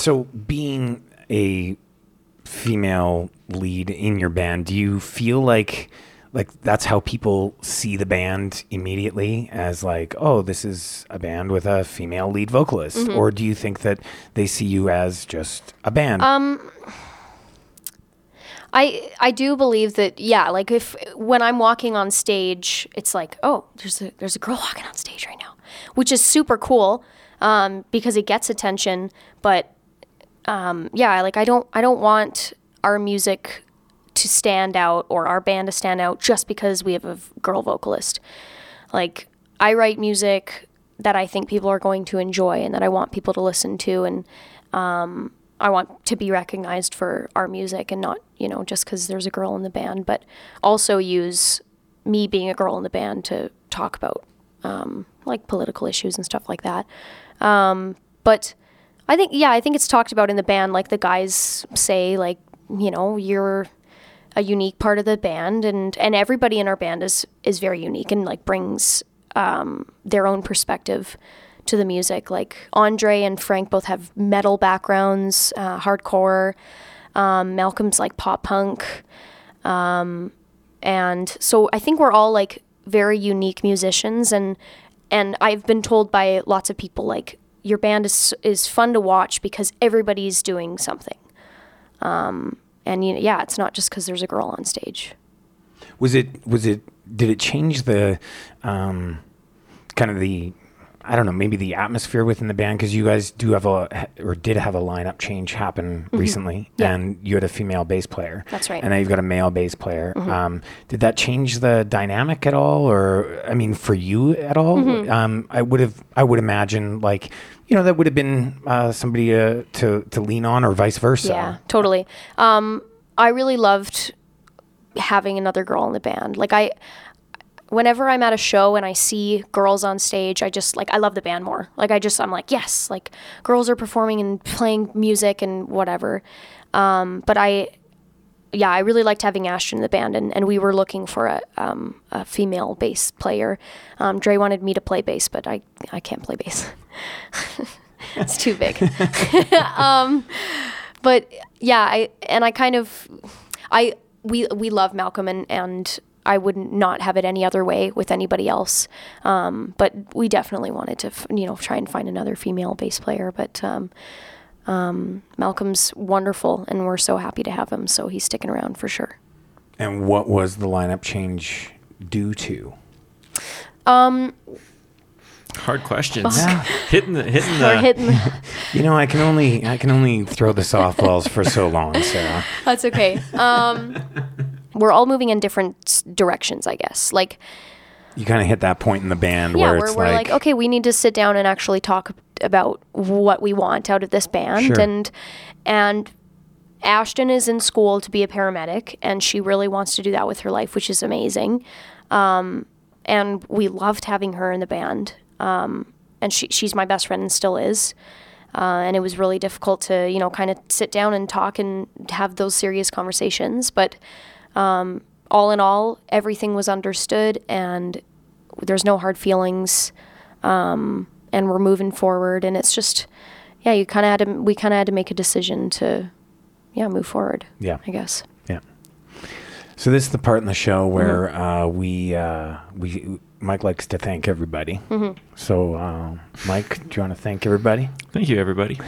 So, being a female lead in your band, do you feel like like that's how people see the band immediately as like, oh, this is a band with a female lead vocalist, Mm-hmm. or do you think that they see you as just a band? Um, I I do believe that yeah, like if when I'm walking on stage, it's like oh, there's a there's a girl walking on stage right now, which is super cool um, because it gets attention. But um, yeah, like I don't I don't want our music to stand out or our band to stand out just because we have a girl vocalist. Like I write music that I think people are going to enjoy and that I want people to listen to and um, I want to be recognized for our music and not, you know, just because there's a girl in the band, but also use me being a girl in the band to talk about um, like political issues and stuff like that. Um, but I think, yeah, I think it's talked about in the band. Like the guys say, like, you know, you're a unique part of the band, and and everybody in our band is is very unique and like brings um, their own perspective to the music. Like Andre and Frank both have metal backgrounds, uh, hardcore. Um, Malcolm's like pop punk, um, and so I think we're all like very unique musicians, and and I've been told by lots of people like your band is is fun to watch because everybody's doing something. Um, and you know, yeah, it's not just because there's a girl on stage. Was it was it did it change the um kind of the I don't know, maybe the atmosphere within the band because you guys do have a or did have a lineup change happen recently, Mm-hmm. Yeah. and you had a female bass player. That's right. Mm-hmm. And now you've got a male bass player. Um, did that change the dynamic at all, or I mean, for you at all? Mm-hmm. Um, I would have, I would imagine, like you know, that would have been uh, somebody uh, to to lean on, or vice versa. Yeah, totally. Um, I really loved having another girl in the band. Like I, whenever I'm at a show and I see girls on stage, I just like I love the band more. Like I just I'm like yes, like girls are performing and playing music and whatever. Um, but I, yeah, I really liked having Ashton in the band, and, and we were looking for a um, a female bass player. Um, Dre wanted me to play bass, but I I can't play bass. it's too big. um, but yeah, I and I kind of I we we love Malcolm and and I would not have it any other way with anybody else. Um, but we definitely wanted to f- you know try and find another female bass player. But um, um, Malcolm's wonderful, and we're so happy to have him. So he's sticking around for sure. And what was the lineup change due to? Um, Hard questions. Yeah. hitting the hitting we're the. You know, I can only I can only throw the softballs for so long, Sarah. That's okay. Um, we're all moving in different directions, I guess. Like You kind of hit that point in the band yeah, where it's we're like, like, okay, we need to sit down and actually talk about what we want out of this band, Sure. and and Ashton is in school to be a paramedic, and she really wants to do that with her life, which is amazing. Um, and we loved having her in the band. Um, and she she's my best friend and still is. Uh, and it was really difficult to you know kind of sit down and talk and have those serious conversations, but um, all in all, everything was understood, and there's no hard feelings, um, and we're moving forward. And it's just, yeah, you kind of had to, we kind of had to make a decision to, yeah, move forward. Yeah. I guess. yeah. So this is the part in the show where Mm-hmm. uh, we uh, we Mike likes to thank everybody. Mm-hmm. So uh, Mike, do you want to thank everybody? Thank you, everybody.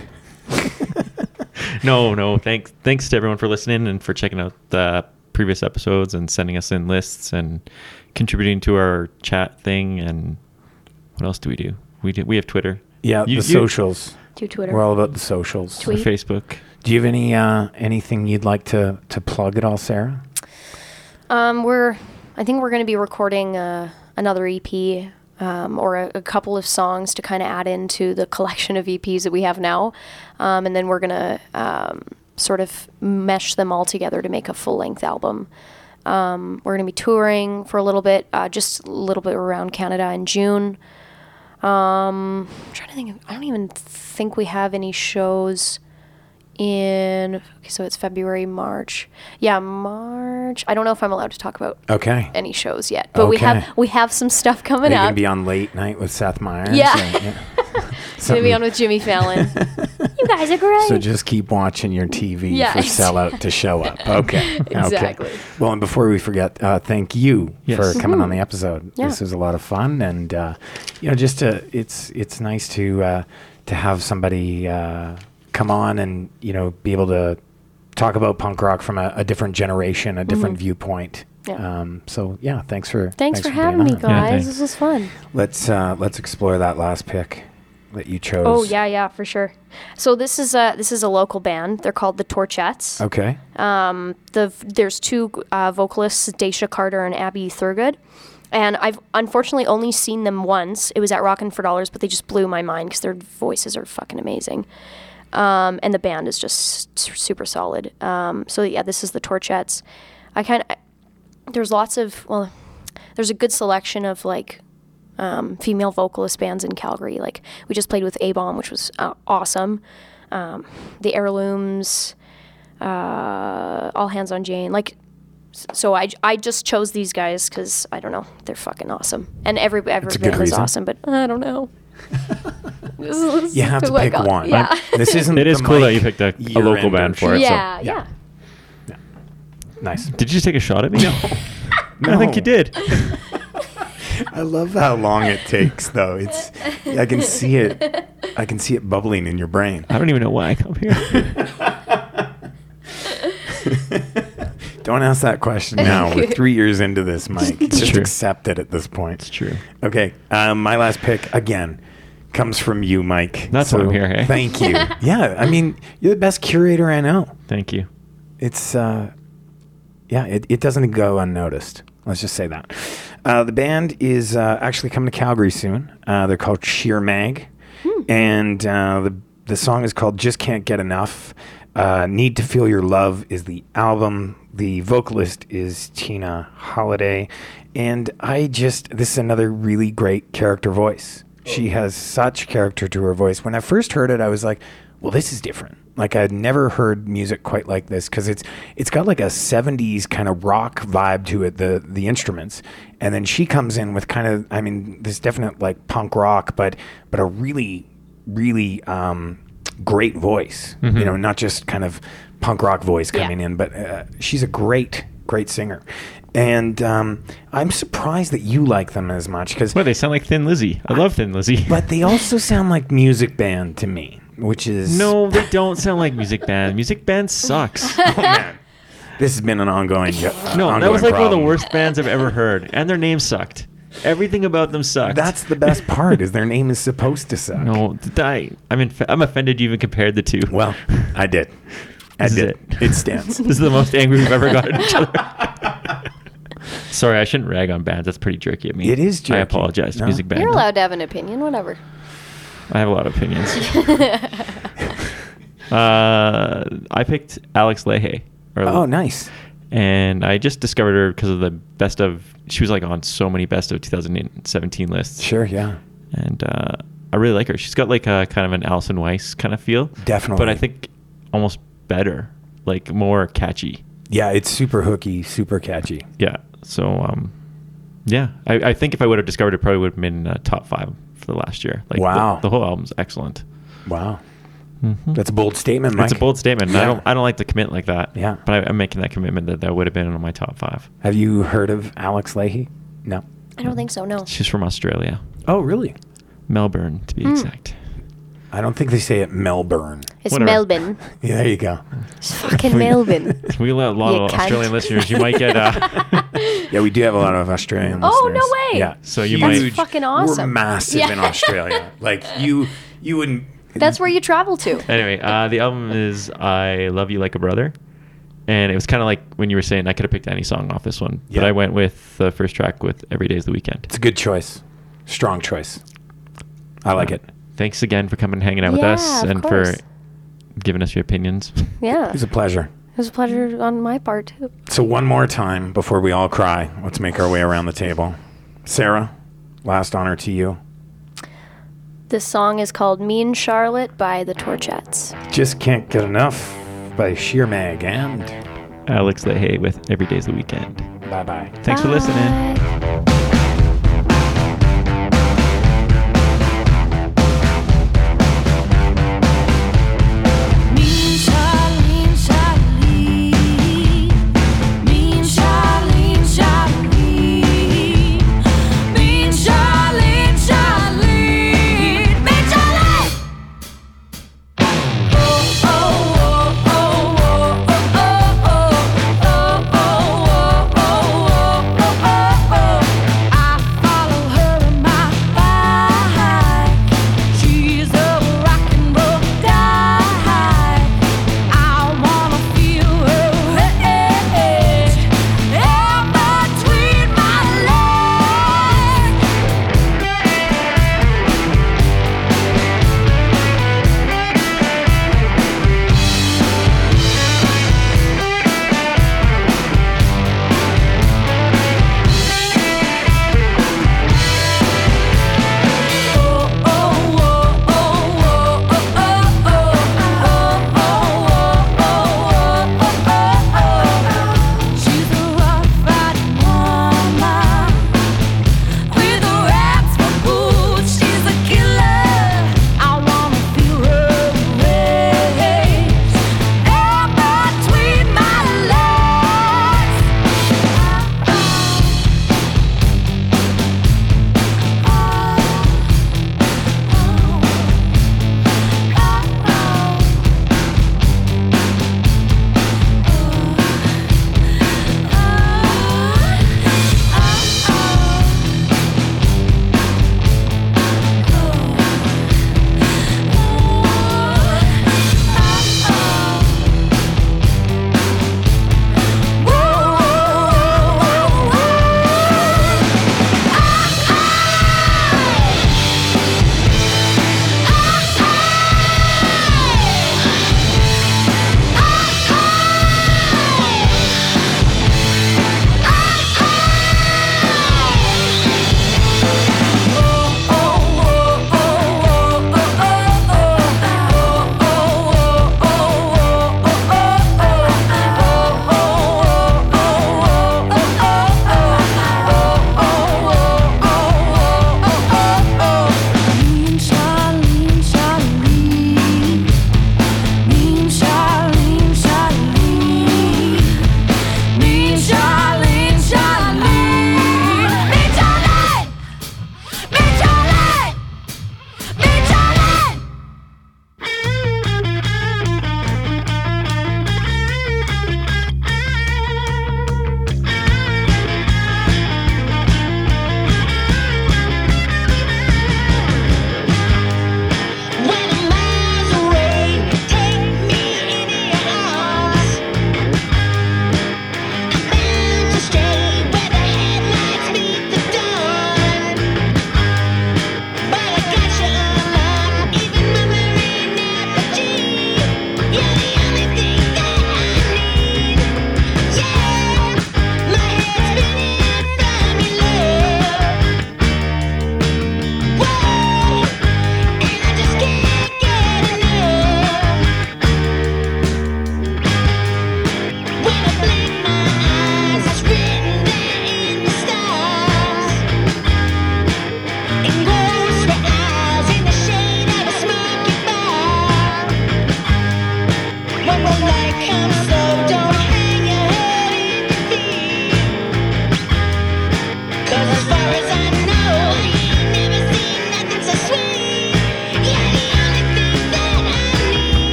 no, no, thanks, thanks to everyone for listening and for checking out the previous episodes and sending us in lists and contributing to our chat thing. And what else do we do? We do, we have Twitter, Yeah, You- the you- socials. Do Twitter. We're all about the socials. our Tweet. Facebook. Do you have any uh, anything you'd like to to plug at all, Sarah? Um, we're, I think we're going to be recording uh, another EP um, or a, a couple of songs to kind of add into the collection of EPs that we have now, um, and then we're going to um, sort of mesh them all together to make a full length album. Um, we're going to be touring for a little bit, uh, just a little bit around Canada in June. Um, I'm trying to think. Of, I don't even think we have any shows in. Okay, so it's February, March. Yeah, March. I don't know if I'm allowed to talk about Okay. any shows yet, but we have we have some stuff coming Are you gonna be on late night with Seth Meyers? Yeah. Or- Gonna be on with Jimmy Fallon. you guys are great. So just keep watching your TV Yeah, for sellout to show up. Okay. Exactly. Okay. Well, and before we forget, uh, thank you Yes. for coming on the episode. Mm-hmm. Yeah. This was a lot of fun, and uh, you know, just to it's it's nice to uh, to have somebody uh, come on and you know be able to talk about punk rock from a, a different generation, a different viewpoint. Mm-hmm. Yeah. Um, so yeah, thanks for Thanks, for being having me, guys. thanks. this was fun. Let's uh, let's explore that last pick that you chose. Oh yeah, yeah, for sure. So this is a this is a local band. They're called the Torchettes. Okay. the there's two uh, vocalists, Daisha Carter and Abby Thurgood, and I've unfortunately only seen them once. It was at Rockin' for Dollars, but they just blew my mind because their voices are fucking amazing, um, and the band is just super solid. Um, so yeah, this is the Torchettes. I kind of there's lots of well, there's a good selection of like um, female vocalist bands in Calgary. Like we just played with A Bomb, which was uh, awesome. Um, the Heirlooms uh, all hands on Jane. Like, so I, I just chose these guys because I don't know, they're fucking awesome, and every every That's a good band is awesome, but I don't know. This is You have to pick one. Yeah, This isn't. It is cool that you picked a, a local band for it. yeah, so. yeah. Nice. Did you just take a shot at me? No. I think you did. I love how long it takes, though. It's I can see it. I can see it bubbling in your brain. I don't even know why I come here. Don't ask that question now. We're three years into this, Mike. Just true. accept it at this point. It's true. Okay, um, my last pick again comes from you, Mike. That's why I'm here, hey? Thank you. yeah, I mean, you're the best curator I know. Thank you. It's uh, yeah, it, it doesn't go unnoticed. Let's just say that. Uh, the band is uh, actually coming to Calgary soon. Uh, they're called Sheer Mag, and uh, the the song is called "Just Can't Get Enough." Uh, "Need to Feel Your Love" is the album. The vocalist is Tina Halladay, and I just this is another really great character voice. She has such character to her voice. When I first heard it, I was like, "Well, this is different." Like I'd never heard music quite like this because it's it's got like a '70s kind of rock vibe to it. The the instruments, and then she comes in with kind of I mean, this definite like punk rock, but but a really really um, great voice. You know, not just kind of punk rock voice coming in, but uh, she's a great great singer. And um, I'm surprised that you like them as much because Well, they sound like Thin Lizzy. I love Thin Lizzy. but they also sound like music band to me, which is no, they don't sound like music band. Music band sucks. Oh man, this has been an ongoing. Uh, No, that was like one of the worst bands I've ever heard, and their name sucked. Everything about them sucked. That's the best part is their name is supposed to suck. no. I, I'm inf- I'm offended you even compared the two. Well, I did. I This is did. it. It stands. this is the most angry we've ever gotten each other. Sorry, I shouldn't rag on bands. That's pretty jerky of me. It is jerky. I apologize to No. music band. You're allowed to have an opinion, whatever. I have a lot of opinions. uh, I picked Alex Lahey. Or, Oh, nice. And I just discovered her because of the best of. She was like on so many best of 2017 lists. Sure. Yeah. And uh, I really like her. She's got like a kind of an Allison Weiss kind of feel. Definitely. But I think almost better, like more catchy. Yeah, it's super hooky, super catchy. Yeah. So, um, yeah, I, I think if I would have discovered it, probably would have been uh, top five for the last year. Like, the- Wow. the, whole album's excellent. Wow. Mhm. That's a bold statement, Mike. It's a bold statement. and I don't. I don't like to commit like that. Yeah. But I, I'm making that commitment that that would have been on my top five. Have you heard of Alex Lahey? No. I don't think so. No. She's from Australia, Oh, really? Melbourne to be Hmm. exact. I don't think they say it Melbourne. It's Whatever. Melbourne. Yeah, there you go. It's fucking Melbourne. We got a lot You of cunt. Australian listeners. You might get. Uh, Yeah, we do have a lot of Australian listeners. Oh, listeners. no way. Yeah. So you That's might- fucking We're awesome. massive Yeah. in Australia. Like you, you wouldn't. That's where you travel to. anyway, uh, the album is "I Love You Like a Brother," and it was kind of like when you were saying I could have picked any song off this one, but Yeah. I went with the first track with "Every Day's the Weekend." It's a good choice. Strong choice. I like it. Thanks again for coming and hanging out with Yeah, us and course. for giving us your opinions. Yeah. It was a pleasure. It was a pleasure on my part too. So one more time before we all cry, let's make our way around the table. Sarah, last honor to you. This song is called Mean Charlotte by the Torchettes. Just can't get enough by Sheer Mag and Alex Lahey with "Every Day's the Weekend." bye bye. Thanks for listening.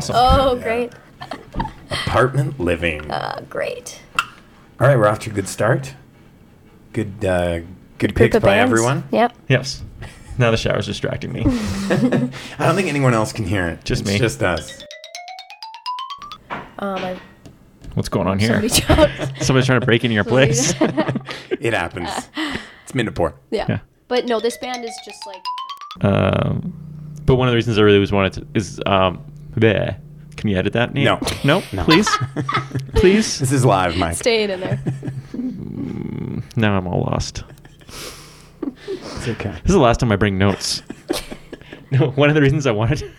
Awesome. Oh, Yeah. great. Apartment living. Uh, great. All right, we're off to a good start. Good, uh, good Group picks by bands. everyone. Yep. Yes. Now the shower's distracting me. I don't think anyone else can hear it. Just It's me. Just us. Um, I, What's going on here? somebody jumped. Somebody's trying to break into your place. It happens. it's minute pour. yeah. Yeah. But no, this band is just like um, but one of the reasons I really was wanted to is um, bleh. Can you edit that? Nate? No. No. No. Please. Please. This is live, Mike. staying in there. Mm, now I'm all lost. It's okay. This is the last time I bring notes. no, one of the reasons I wanted